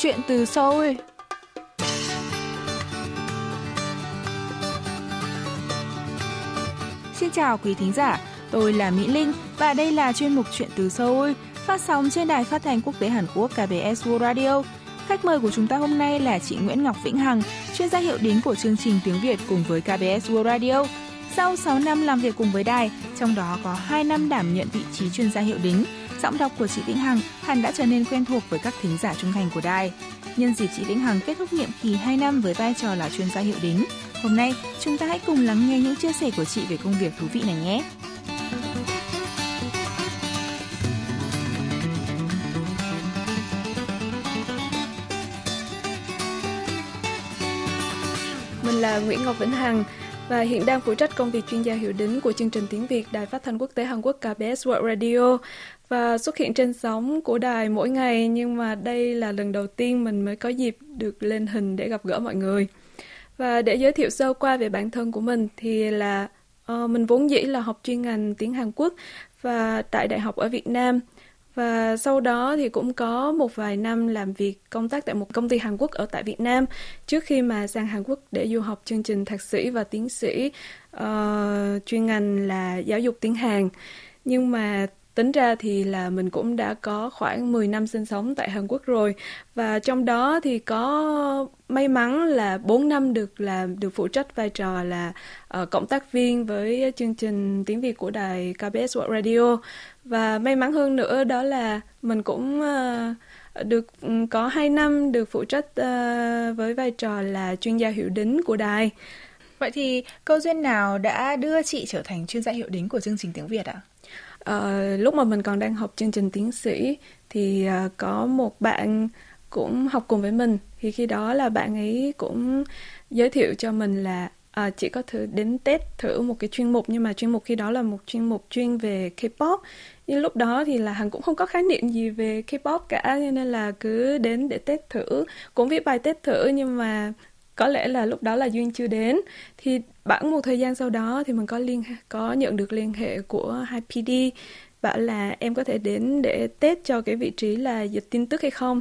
chuyện từ Seoul. Xin chào quý thính giả, tôi là Mỹ Linh và đây là chuyên mục Chuyện từ Seoul phát sóng trên đài phát thanh quốc tế Hàn Quốc KBS World Radio. Khách mời của chúng ta hôm nay là chị Nguyễn Ngọc Vĩnh Hằng, chuyên gia hiệu đính của chương trình tiếng Việt cùng với KBS World Radio. Sau 6 năm làm việc cùng với đài, trong đó có 2 năm đảm nhận vị trí chuyên gia hiệu đính, giọng đọc của chị Vĩnh Hằng hẳn đã trở nên quen thuộc với các thính giả trung thành của đài. Nhân dịp chị Vĩnh Hằng kết thúc nhiệm kỳ 2 năm với vai trò là chuyên gia hiệu đính, hôm nay chúng ta hãy cùng lắng nghe những chia sẻ của chị về công việc thú vị này nhé. Mình là Nguyễn Ngọc Vĩnh Hằng và hiện đang phụ trách công việc chuyên gia hiệu đính của chương trình tiếng Việt Đài Phát thanh Quốc tế Hàn Quốc KBS World Radio và xuất hiện trên sóng của đài mỗi ngày nhưng mà đây là lần đầu tiên mình mới có dịp được lên hình để gặp gỡ mọi người. Và để giới thiệu sơ qua về bản thân của mình thì là uh, mình vốn dĩ là học chuyên ngành tiếng Hàn Quốc và tại đại học ở Việt Nam và sau đó thì cũng có một vài năm làm việc công tác tại một công ty Hàn Quốc ở tại Việt Nam. Trước khi mà sang Hàn Quốc để du học chương trình thạc sĩ và tiến sĩ uh, chuyên ngành là giáo dục tiếng Hàn. Nhưng mà tính ra thì là mình cũng đã có khoảng 10 năm sinh sống tại Hàn Quốc rồi. Và trong đó thì có may mắn là 4 năm được làm được phụ trách vai trò là uh, cộng tác viên với chương trình tiếng Việt của đài KBS World Radio và may mắn hơn nữa đó là mình cũng uh, được um, có 2 năm được phụ trách uh, với vai trò là chuyên gia hiệu đính của đài. Vậy thì câu duyên nào đã đưa chị trở thành chuyên gia hiệu đính của chương trình tiếng Việt ạ? Uh, lúc mà mình còn đang học chương trình tiến sĩ thì có một bạn cũng học cùng với mình thì khi đó là bạn ấy cũng giới thiệu cho mình là à, chị có thử đến test thử một cái chuyên mục nhưng mà chuyên mục khi đó là một chuyên mục chuyên về K-pop. Nhưng lúc đó thì là hằng cũng không có khái niệm gì về K-pop cả nên là cứ đến để test thử. Cũng viết bài test thử nhưng mà có lẽ là lúc đó là duyên chưa đến. Thì bẵng một thời gian sau đó thì mình có liên có nhận được liên hệ của 2PD bảo là em có thể đến để test cho cái vị trí là dịch tin tức hay không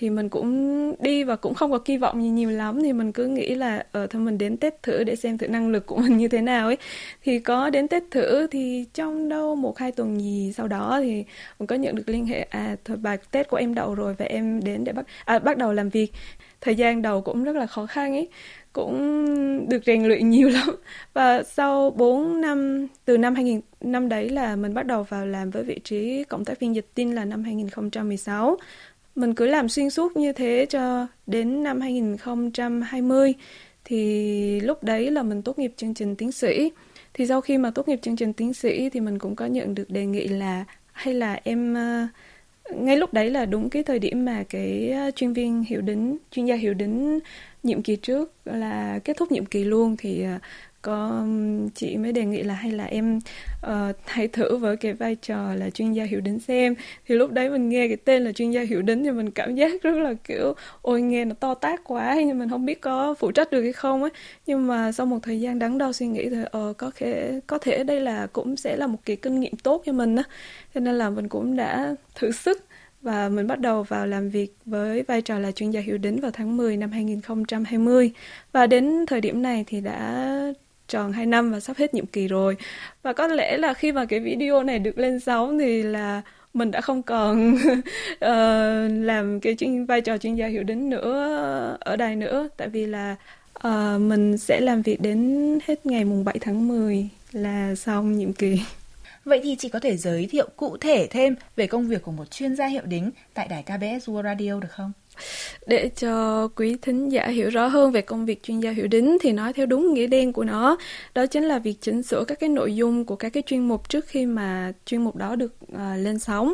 thì mình cũng đi và cũng không có kỳ vọng gì nhiều lắm. Thì mình cứ nghĩ là ở thôi mình đến test thử để xem thử năng lực của mình như thế nào ấy. Thì có đến test thử thì trong đâu một hai tuần gì sau đó thì mình có nhận được liên hệ à thôi bài test của em đậu rồi và em đến để bắt à, bắt đầu làm việc. Thời gian đầu cũng rất là khó khăn ấy. Cũng được rèn luyện nhiều lắm. Và sau 4 năm từ năm 2000 năm đấy là mình bắt đầu vào làm với vị trí cộng tác viên dịch tin là năm 2016 mình cứ làm xuyên suốt như thế cho đến năm 2020 thì lúc đấy là mình tốt nghiệp chương trình tiến sĩ. Thì sau khi mà tốt nghiệp chương trình tiến sĩ thì mình cũng có nhận được đề nghị là, hay là em ờ, ngay lúc đấy là đúng cái thời điểm mà cái ờ, chuyên viên hiệu đính, chuyên gia hiệu đính nhiệm kỳ trước là kết thúc nhiệm kỳ luôn thì ờ, có chị mới đề nghị là hay là em uh, hãy thử với cái vai trò là chuyên gia hiệu đính xem. Thì lúc đấy mình nghe cái tên là chuyên gia hiệu đính thì mình cảm giác rất là kiểu ôi nghe nó to tác quá nhưng mình không biết có phụ trách được hay không ấy. Nhưng mà sau một thời gian đắn đo suy nghĩ thì ờ có thể có thể đây là cũng sẽ là một cái kinh nghiệm tốt cho mình á. Cho nên là mình cũng đã thử sức và mình bắt đầu vào làm việc với vai trò là chuyên gia hiệu đính vào tháng 10 năm 2020 và đến thời điểm này thì đã tròn 2 năm và sắp hết nhiệm kỳ rồi. Và có lẽ là khi mà cái video này được lên sóng thì là mình đã không còn uh, làm cái chuyên vai trò chuyên gia hiệu đính nữa ở đài nữa tại vì là uh, mình sẽ làm việc đến hết ngày mùng 7 tháng 10 là xong nhiệm kỳ. Vậy thì chị có thể giới thiệu cụ thể thêm về công việc của một chuyên gia hiệu đính tại đài KBS World Radio được không? Để cho quý thính giả hiểu rõ hơn về công việc chuyên gia hiệu đính thì nói theo đúng nghĩa đen của nó, đó chính là việc chỉnh sửa các cái nội dung của các cái chuyên mục trước khi mà chuyên mục đó được uh, lên sóng.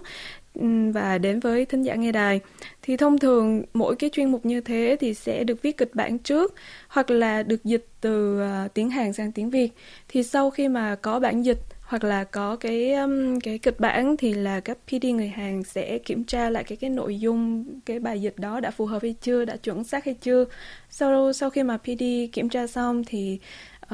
Ừ, và đến với thính giả nghe đài. Thì thông thường mỗi cái chuyên mục như thế thì sẽ được viết kịch bản trước hoặc là được dịch từ uh, tiếng Hàn sang tiếng Việt. Thì sau khi mà có bản dịch hoặc là có cái um, cái kịch bản thì là các PD người Hàn sẽ kiểm tra lại cái cái nội dung cái bài dịch đó đã phù hợp hay chưa đã chuẩn xác hay chưa. Sau sau khi mà PD kiểm tra xong thì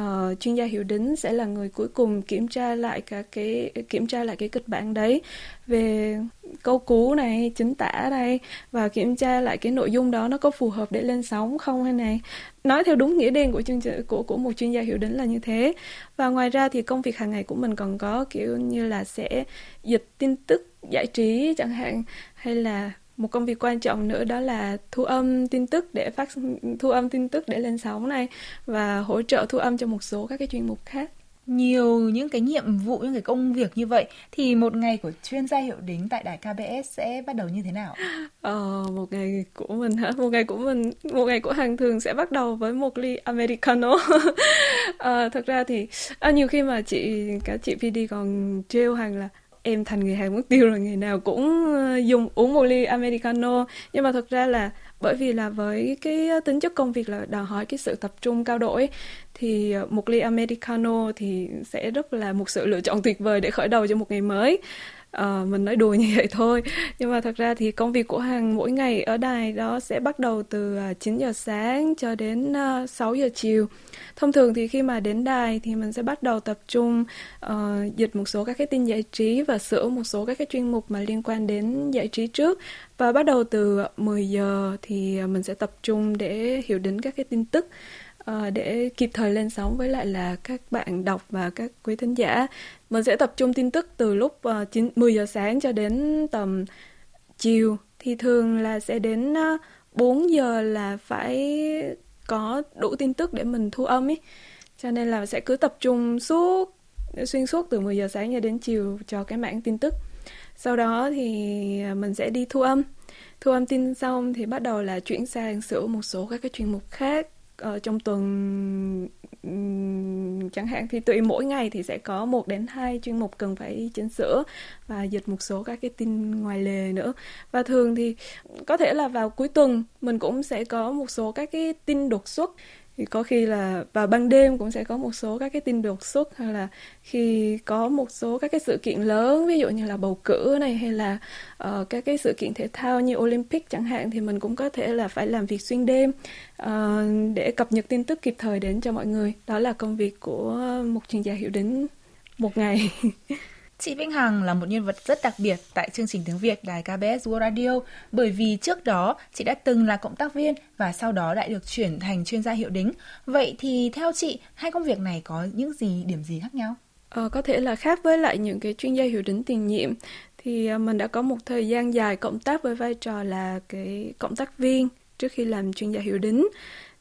uh, chuyên gia hiểu đính sẽ là người cuối cùng kiểm tra lại cả cái kiểm tra lại cái kịch bản đấy về câu cú này chính tả đây và kiểm tra lại cái nội dung đó nó có phù hợp để lên sóng không hay này. Nói theo đúng nghĩa đen của chương trình của của một chuyên gia hiểu đính là như thế. Và ngoài ra thì công việc hàng ngày của mình còn có kiểu như là sẽ dịch tin tức giải trí chẳng hạn hay là một công việc quan trọng nữa đó là thu âm tin tức để phát thu âm tin tức để lên sóng này và hỗ trợ thu âm cho một số các cái chuyên mục khác nhiều những cái nhiệm vụ những cái công việc như vậy thì một ngày của chuyên gia hiệu đính tại đài KBS sẽ bắt đầu như thế nào? Ờ, một ngày của mình hả? Một ngày của mình, một ngày của hàng thường sẽ bắt đầu với một ly americano. ờ, thật ra thì à, nhiều khi mà chị cả chị PD còn trêu hàng là em thành người Hàn mất tiêu rồi ngày nào cũng ờ, dùng uống một ly americano. Nhưng mà thật ra là bởi vì là với cái ờ, tính chất công việc là đòi hỏi cái sự tập trung cao độ ấy, thì ờ, một ly americano thì sẽ rất là một sự lựa chọn tuyệt vời để khởi đầu cho một ngày mới uh, mình nói đùa như vậy thôi. Nhưng mà thật ra thì công việc của hàng mỗi ngày ở đài đó sẽ bắt đầu từ ờ, 9 giờ sáng cho đến ờ, 6 giờ chiều. Thông thường thì khi mà đến đài thì mình sẽ bắt đầu tập trung uh, dịch một số các cái tin giải trí và sửa một số các cái chuyên mục mà liên quan đến giải trí trước. Và bắt đầu từ 10 giờ thì mình sẽ tập trung để hiểu đến các cái tin tức. Ờ, để kịp thời lên sóng với lại là các bạn đọc và các quý thính giả. Mình sẽ tập trung tin tức từ lúc uh, 9, 10 giờ sáng cho đến tầm chiều thì thường là sẽ đến ờ, uh, 4 giờ là phải có đủ tin tức để mình thu âm ý. Cho nên là sẽ cứ tập trung suốt xuyên suốt từ 10 giờ sáng cho đến chiều cho cái mảng tin tức. Sau đó thì ờ, mình sẽ đi thu âm. Thu âm tin xong thì bắt đầu là chuyển sang sửa một số các cái chuyên mục khác uh, trong tuần chẳng hạn thì tùy mỗi ngày thì sẽ có một đến hai chuyên mục cần phải chỉnh sửa và dịch một số các cái tin ngoài lề nữa. Và thường thì có thể là vào cuối tuần mình cũng sẽ có một số các cái tin đột xuất thì có khi là vào ban đêm cũng sẽ có một số các cái tin đột xuất hay là khi có một số các cái sự kiện lớn ví dụ như là bầu cử này hay là uh, các cái sự kiện thể thao như Olympic chẳng hạn thì mình cũng có thể là phải làm việc xuyên đêm uh, để cập nhật tin tức kịp thời đến cho mọi người. Đó là công việc của một chuyên gia hiệu đính một ngày. Chị Vĩnh Hằng là một nhân vật rất đặc biệt tại chương trình tiếng Việt đài KBS World Radio bởi vì trước đó chị đã từng là cộng tác viên và sau đó lại được chuyển thành chuyên gia hiệu đính. Vậy thì theo chị, hai công việc này có những gì điểm gì khác nhau? Ờ, có thể là khác với lại những cái chuyên gia hiệu đính tiền nhiệm thì à, mình đã có một thời gian dài cộng tác với vai trò là cái cộng tác viên trước khi làm chuyên gia hiệu đính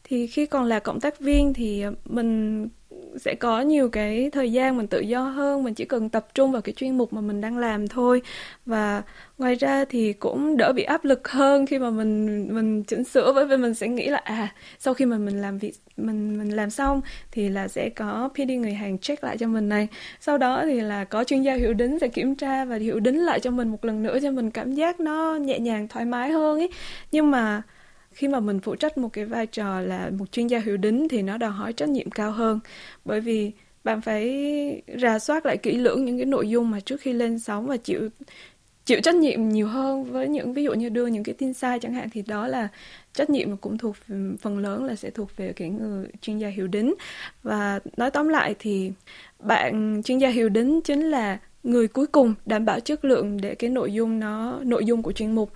thì khi còn là cộng tác viên thì à, mình sẽ có nhiều cái thời gian mình tự do hơn, mình chỉ cần tập trung vào cái chuyên mục mà mình đang làm thôi. Và ngoài ra thì cũng đỡ bị áp lực hơn khi mà mình mình chỉnh sửa, bởi vì mình sẽ nghĩ là à sau khi mà mình làm việc, mình mình làm xong thì là sẽ có PD người hàng check lại cho mình này. Sau đó thì là có chuyên gia hiệu đính sẽ kiểm tra và hiệu đính lại cho mình một lần nữa cho mình cảm giác nó nhẹ nhàng, thoải mái hơn ấy. Nhưng mà khi mà mình phụ trách một cái vai trò là một chuyên gia hiệu đính thì nó đòi hỏi trách nhiệm cao hơn. Bởi vì bạn phải rà soát lại kỹ lưỡng những cái nội dung mà trước khi lên sóng và chịu chịu trách nhiệm nhiều hơn với những, ví dụ như đưa những cái tin sai chẳng hạn, thì đó là trách nhiệm cũng thuộc phần lớn là sẽ thuộc về cái người chuyên gia hiệu đính. Và nói tóm lại thì bạn chuyên gia hiệu đính chính là người cuối cùng đảm bảo chất lượng để cái nội dung nó, nội dung của chuyên mục.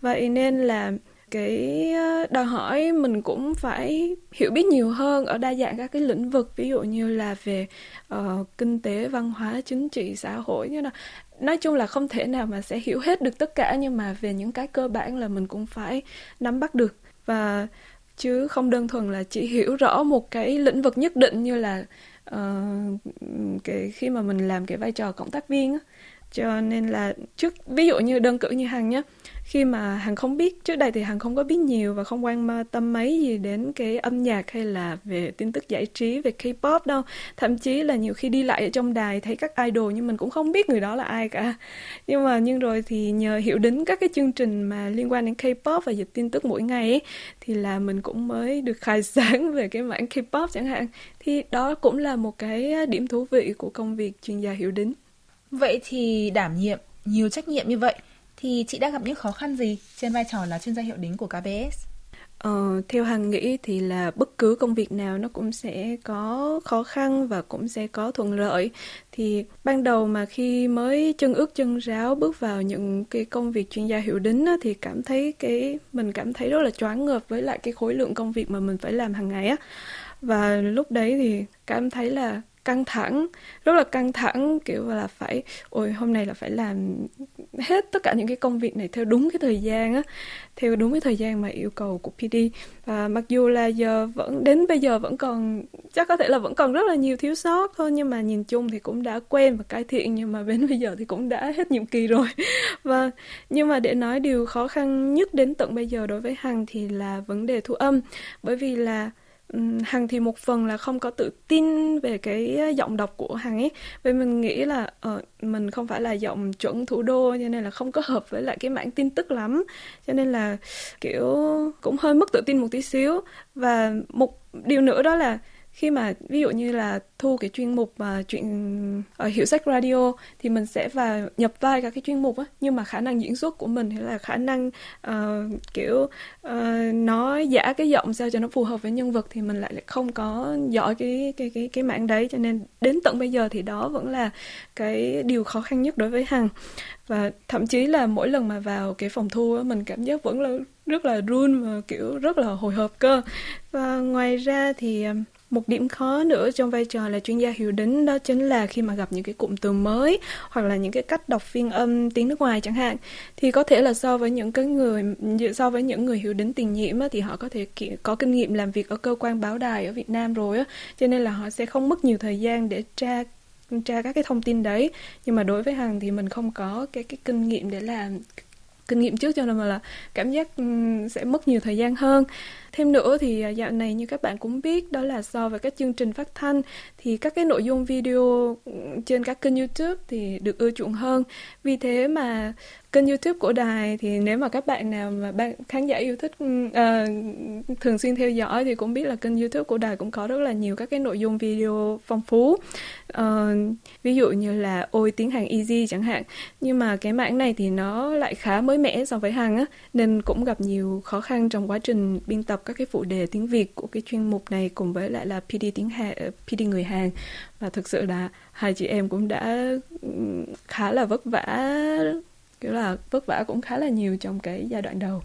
Vậy nên là cái ờ, đòi hỏi mình cũng phải hiểu biết nhiều hơn ở đa dạng các cái lĩnh vực ví dụ như là về uh, kinh tế văn hóa chính trị xã hội như là nói chung là không thể nào mà sẽ hiểu hết được tất cả nhưng mà về những cái cơ bản là mình cũng phải nắm bắt được. Và chứ không đơn thuần là chỉ hiểu rõ một cái lĩnh vực nhất định như là uh, cái khi mà mình làm cái vai trò cộng tác viên á. Cho nên là trước ví dụ như đơn cử như hằng nhé khi mà hằng không biết trước đây thì hằng không có biết nhiều và không quan tâm mấy gì đến cái âm nhạc hay là về tin tức giải trí về K-pop đâu. Thậm chí là nhiều khi đi lại ở trong đài thấy các idol nhưng mình cũng không biết người đó là ai cả. Nhưng mà nhưng rồi thì nhờ hiểu đến các cái chương trình mà liên quan đến K-pop và dịch tin tức mỗi ngày ấy, thì là mình cũng mới được khai sáng về cái mảng K-pop chẳng hạn. Thì đó cũng là một cái điểm thú vị của công việc chuyên gia hiểu đính. Vậy thì đảm nhiệm nhiều trách nhiệm như vậy thì chị đã gặp những khó khăn gì trên vai trò là chuyên gia hiệu đính của KBS? Ờ, theo Hằng nghĩ thì là bất cứ công việc nào nó cũng sẽ có khó khăn và cũng sẽ có thuận lợi. Thì ban đầu mà khi mới chân ướt chân ráo bước vào những cái công việc chuyên gia hiệu đính á, thì cảm thấy cái mình cảm thấy rất là choáng ngợp với lại cái khối lượng công việc mà mình phải làm hàng ngày á. Và lúc đấy thì cảm thấy là căng thẳng, rất là căng thẳng, kiểu là phải, ôi, hôm nay là phải làm hết tất cả những cái công việc này theo đúng cái thời gian á, theo đúng cái thời gian mà yêu cầu của PD và mặc dù là giờ vẫn, đến bây giờ vẫn còn, chắc có thể là vẫn còn rất là nhiều thiếu sót thôi, nhưng mà nhìn chung thì cũng đã quen và cải thiện, nhưng mà đến bây giờ thì cũng đã hết nhiệm kỳ rồi. Và, nhưng mà để nói điều khó khăn nhất đến tận bây giờ đối với hằng thì là vấn đề thu âm. Bởi vì là Hằng thì một phần là không có tự tin về cái giọng đọc của Hằng ấy. Vì mình nghĩ là uh, mình không phải là giọng chuẩn thủ đô cho nên là không có hợp với lại cái mảng tin tức lắm. Cho nên là kiểu cũng hơi mất tự tin một tí xíu. Và một điều nữa đó là khi mà ví dụ như là thu cái chuyên mục mà chuyện ờ, ở hiệu sách radio thì mình sẽ vào nhập vai các cái chuyên mục á. Nhưng mà khả năng diễn xuất của mình hay là khả năng uh, kiểu ờ, uh, nói giả cái giọng sao cho nó phù hợp với nhân vật thì mình lại không có giỏi cái cái cái cái mạng đấy. Cho nên đến tận bây giờ thì đó vẫn là cái điều khó khăn nhất đối với hằng. Và thậm chí là mỗi lần mà vào cái phòng thu á mình cảm giác vẫn là rất là run và kiểu rất là hồi hộp cơ. Và ngoài ra thì một điểm khó nữa trong vai trò là chuyên gia hiệu đính đó chính là khi mà gặp những cái cụm từ mới hoặc là những cái cách đọc phiên âm tiếng nước ngoài chẳng hạn. Thì có thể là so với những cái người so với những người hiệu đính tiền nhiệm á, thì họ có thể có kinh nghiệm làm việc ở cơ quan báo đài ở Việt Nam rồi á. Cho nên là họ sẽ không mất nhiều thời gian để tra tra các cái thông tin đấy. Nhưng mà đối với hằng thì mình không có cái cái kinh nghiệm để làm kinh nghiệm trước cho nên mà là cảm giác sẽ mất nhiều thời gian hơn thêm nữa thì à, dạo này như các bạn cũng biết đó là so với các chương trình phát thanh thì các cái nội dung video ừ, trên các kênh youtube thì được ưa chuộng hơn. Vì thế mà kênh youtube của đài thì nếu mà các bạn nào mà bạn khán giả yêu thích uh, thường xuyên theo dõi thì cũng biết là kênh youtube của đài cũng có rất là nhiều các cái nội dung video phong phú. Uh, ví dụ như là ôi tiếng hàng easy chẳng hạn. Nhưng mà cái mảng này thì nó lại khá mới mẻ so với hàng á nên cũng gặp nhiều khó khăn trong quá trình biên tập các cái phụ đề tiếng Việt của cái chuyên mục này cùng với lại là PD tiếng Hàn, ờ, PD người Hàn. Và thực sự là hai chị em cũng đã ừ, khá là vất vả kiểu là vất vả cũng khá là nhiều trong cái giai đoạn đầu.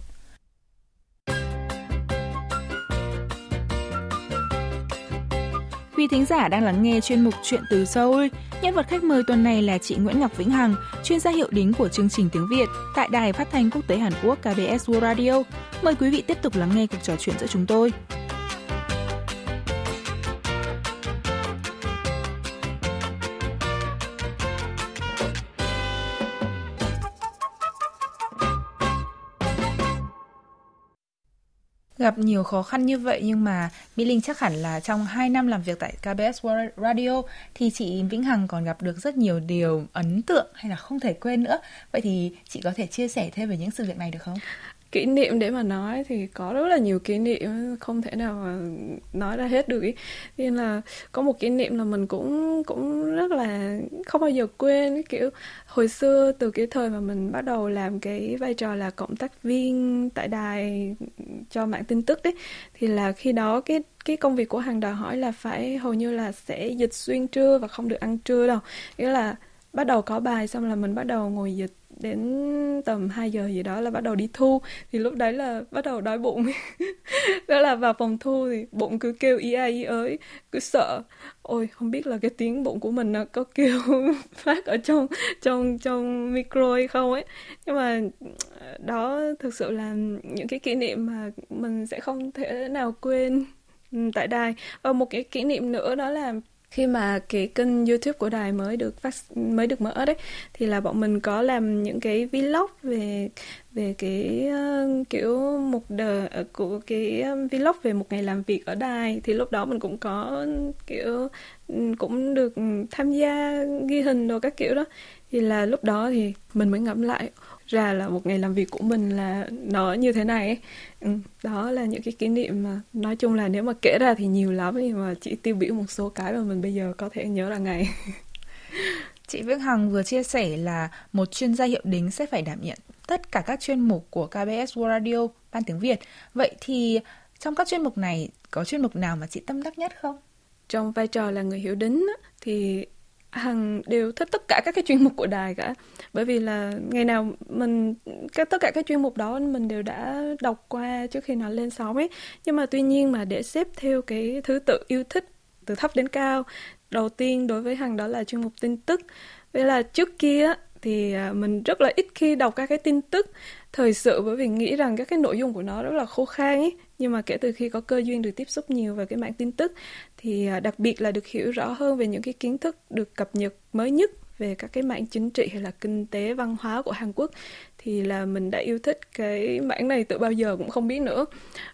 Quý thính giả đang lắng nghe chuyên mục Chuyện từ Seoul. Nhân vật khách mời tuần này là chị Nguyễn Ngọc Vĩnh Hằng, chuyên gia hiệu đính của chương trình tiếng Việt tại Đài Phát thanh Quốc tế Hàn Quốc KBS World Radio. Mời quý vị tiếp tục lắng nghe cuộc trò chuyện giữa chúng tôi. Gặp nhiều khó khăn như vậy, nhưng mà Mỹ Linh chắc hẳn là trong 2 năm làm việc tại KBS World Radio thì chị Vĩnh Hằng còn gặp được rất nhiều điều ấn tượng hay là không thể quên nữa. Vậy thì chị có thể chia sẻ thêm về những sự việc này được không? Kỷ niệm để mà nói thì có rất là nhiều kỷ niệm, không thể nào mà nói ra hết được ý nên là có một kỷ niệm là mình cũng cũng rất là không bao giờ quên, kiểu hồi xưa từ cái thời mà mình bắt đầu làm cái vai trò là cộng tác viên tại đài cho mạng tin tức đấy. thì là khi đó cái cái công việc của hàng đòi hỏi là phải hầu như là sẽ dịch xuyên trưa và không được ăn trưa đâu nghĩa là bắt đầu có bài xong là mình bắt đầu ngồi dịch đến tầm 2 giờ gì đó là bắt đầu đi thu. Thì lúc đấy là bắt đầu đói bụng. Đó là vào phòng thu thì bụng cứ kêu ý ai ý ới, cứ sợ. Ôi, không biết là cái tiếng bụng của mình nó có kêu phát ở trong trong trong micro hay không ấy. Nhưng mà ờ, đó thực sự là những cái kỷ niệm mà mình sẽ không thể nào quên ừ, tại đài. Và một cái kỷ niệm nữa đó là khi mà cái kênh YouTube của đài mới được phát mới được mở đấy thì là bọn mình có làm những cái vlog về về cái uh, kiểu một đời uh, của cái um, vlog về một ngày làm việc ở đài. Thì lúc đó mình cũng có kiểu cũng được tham gia ghi hình đồ các kiểu đó. Thì là lúc đó thì mình mới ngẫm lại ra là một ngày làm việc của mình là nó như thế này ấy. Ừ, đó là những cái kỷ niệm mà nói chung là nếu mà kể ra thì nhiều lắm nhưng mà chỉ tiêu biểu một số cái mà mình bây giờ có thể nhớ là ngày chị Vĩnh Hằng vừa chia sẻ là một chuyên gia hiệu đính sẽ phải đảm nhận tất cả các chuyên mục của KBS World Radio Ban tiếng Việt. Vậy thì trong các chuyên mục này có chuyên mục nào mà chị tâm đắc nhất không? Trong vai trò là người hiểu đính thì Hằng đều thích tất cả các cái chuyên mục của đài cả. Bởi vì là ngày nào mình các tất cả các chuyên mục đó mình đều đã đọc qua trước khi nó lên sóng ấy. Nhưng mà tuy nhiên mà để xếp theo cái thứ tự yêu thích từ thấp đến cao, đầu tiên đối với hằng đó là chuyên mục tin tức. Vậy là trước kia thì à, mình rất là ít khi đọc các cái tin tức thời sự bởi vì nghĩ rằng các cái nội dung của nó rất là khô khan ấy nhưng mà kể từ khi có cơ duyên được tiếp xúc nhiều về cái mạng tin tức thì à, đặc biệt là được hiểu rõ hơn về những cái kiến thức được cập nhật mới nhất về các cái mạng chính trị hay là kinh tế văn hóa của Hàn Quốc thì là mình đã yêu thích cái mảng này từ bao giờ cũng không biết nữa.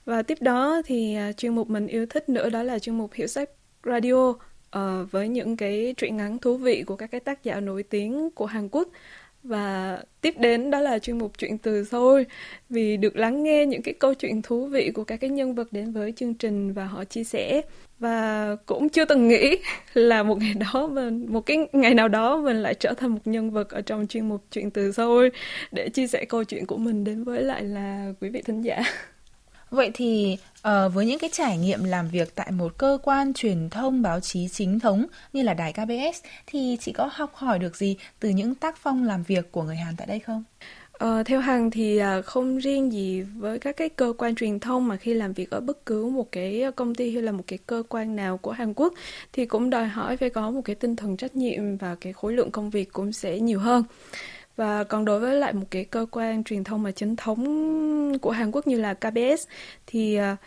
Và tiếp đó thì à, chuyên mục mình yêu thích nữa đó là chuyên mục hiểu sách radio uh, với những cái truyện ngắn thú vị của các cái tác giả nổi tiếng của Hàn Quốc và tiếp đến đó là chuyên mục chuyện từ thôi. Vì được lắng nghe những cái câu chuyện thú vị của các cái nhân vật đến với chương trình và họ chia sẻ. Và cũng chưa từng nghĩ là một ngày đó mình một cái ngày nào đó mình lại trở thành một nhân vật ở trong chuyên mục chuyện từ thôi để chia sẻ câu chuyện của mình đến với lại là quý vị thính giả. Vậy thì uh, với những cái trải nghiệm làm việc tại một cơ quan truyền thông báo chí chính thống như là đài KBS thì chị có học hỏi được gì từ những tác phong làm việc của người Hàn tại đây không? Ờ, theo Hằng thì à, không riêng gì với các cái cơ quan truyền thông mà khi làm việc ở bất cứ một cái công ty hay là một cái cơ quan nào của Hàn Quốc thì cũng đòi hỏi phải có một cái tinh thần trách nhiệm và cái khối lượng công việc cũng sẽ nhiều hơn. Và còn đối với lại một cái cơ quan truyền thông mà chính thống của Hàn Quốc như là KBS thì à,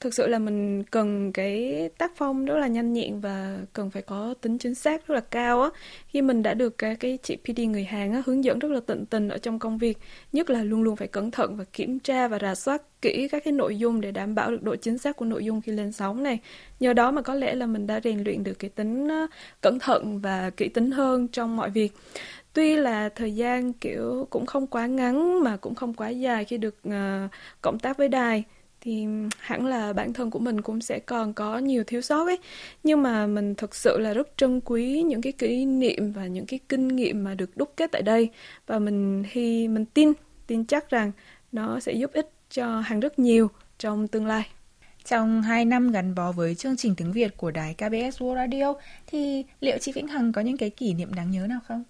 thực sự là mình cần cái tác phong rất là nhanh nhẹn và cần phải có tính chính xác rất là cao á. Khi mình đã được cái cái chị PD người Hàn á hướng dẫn rất là tận tình ở trong công việc, nhất là luôn luôn phải cẩn thận và kiểm tra và rà soát kỹ các cái nội dung để đảm bảo được độ chính xác của nội dung khi lên sóng này. Nhờ đó mà có lẽ là mình đã rèn luyện được cái tính cẩn thận và kỹ tính hơn trong mọi việc tuy là thời gian kiểu cũng không quá ngắn mà cũng không quá dài khi được uh, cộng tác với đài thì hẳn là bản thân của mình cũng sẽ còn có nhiều thiếu sót ấy. Nhưng mà mình thực sự là rất trân quý những cái kỷ niệm và những cái kinh nghiệm mà được đúc kết tại đây. Và mình hy mình tin tin chắc rằng nó sẽ giúp ích cho hàng rất nhiều trong tương lai. Trong 2 năm gắn bó với chương trình tiếng Việt của đài KBS World Radio thì liệu chị Vĩnh Hằng có những cái kỷ niệm đáng nhớ nào không?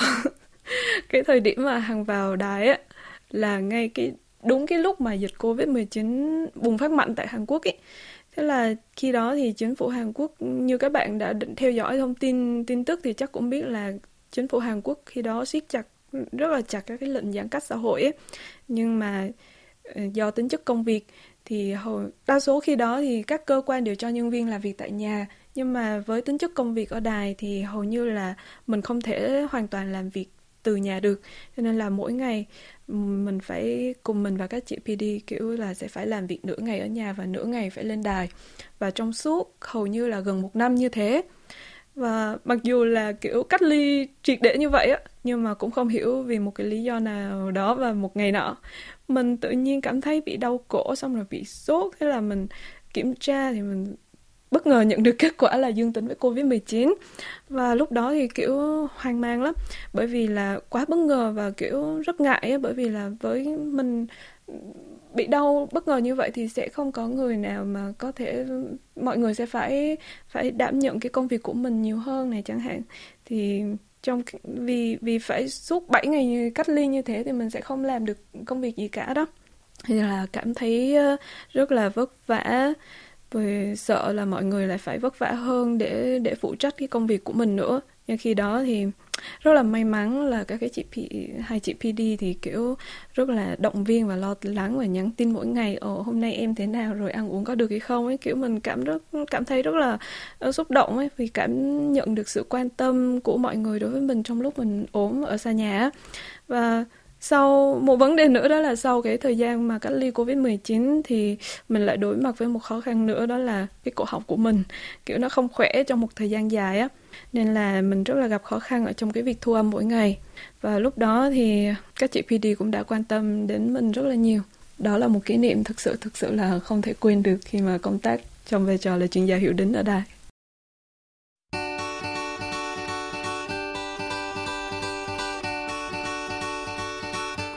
cái thời điểm mà hàng vào đài á, là ngay cái, đúng cái lúc mà dịch Covid-19 bùng phát mạnh tại Hàn Quốc ấy. Thế là khi đó thì chính phủ Hàn Quốc, như các bạn đã định theo dõi thông tin tin tức thì chắc cũng biết là chính phủ Hàn Quốc khi đó siết chặt, rất là chặt các cái lệnh giãn cách xã hội ấy. Nhưng mà ờ, do tính chất công việc thì hầu đa số khi đó thì các cơ quan đều cho nhân viên làm việc tại nhà nhưng mà với tính chất công việc ở đài thì hầu như là mình không thể hoàn toàn làm việc từ nhà được. Cho nên là mỗi ngày mình phải cùng mình và các chị PD kiểu là, sẽ phải làm việc nửa ngày ở nhà và nửa ngày phải lên đài. Và trong suốt hầu như là gần một năm như thế. Và mặc dù là, kiểu, cách ly triệt để như vậy á, nhưng mà cũng không hiểu vì một cái lý do nào đó và một ngày nọ. Mình tự nhiên cảm thấy bị đau cổ, xong rồi bị sốt, thế là mình kiểm tra thì mình bất ngờ nhận được kết quả là dương tính với Covid-19 và lúc đó thì kiểu hoang mang lắm. Bởi vì là quá bất ngờ và kiểu rất ngại ấy, bởi vì là với mình bị đau bất ngờ như vậy thì sẽ không có người nào mà có thể mọi người sẽ phải phải đảm nhận cái công việc của mình nhiều hơn này chẳng hạn. Thì trong vì vì phải suốt 7 ngày cách ly như thế thì mình sẽ không làm được công việc gì cả đó. Thì là cảm thấy ờ, rất là vất vả vì sợ là mọi người lại phải vất vả hơn để để phụ trách cái công việc của mình nữa. Nhưng khi đó thì rất là may mắn là các cái chị P, hai chị PD thì kiểu rất là động viên và lo lắng và nhắn tin mỗi ngày ồ hôm nay em thế nào rồi ăn uống có được hay không? ấy. Kiểu mình cảm rất cảm thấy rất là uh, xúc động ấy vì cảm nhận được sự quan tâm của mọi người đối với mình trong lúc mình ốm ở xa nhà và sau một vấn đề nữa đó là sau cái thời gian mà cách ly Covid-19 thì mình lại đối mặt với một khó khăn nữa đó là cái cổ họng của mình. Kiểu, nó không khỏe trong một thời gian dài á. Nên là mình rất là gặp khó khăn ở trong cái việc thu âm mỗi ngày. Và lúc đó thì các chị PD cũng đã quan tâm đến mình rất là nhiều. Đó là một kỷ niệm thực sự thực sự là không thể quên được khi mà công tác trong vai trò là chuyên gia hiệu đính ở đài.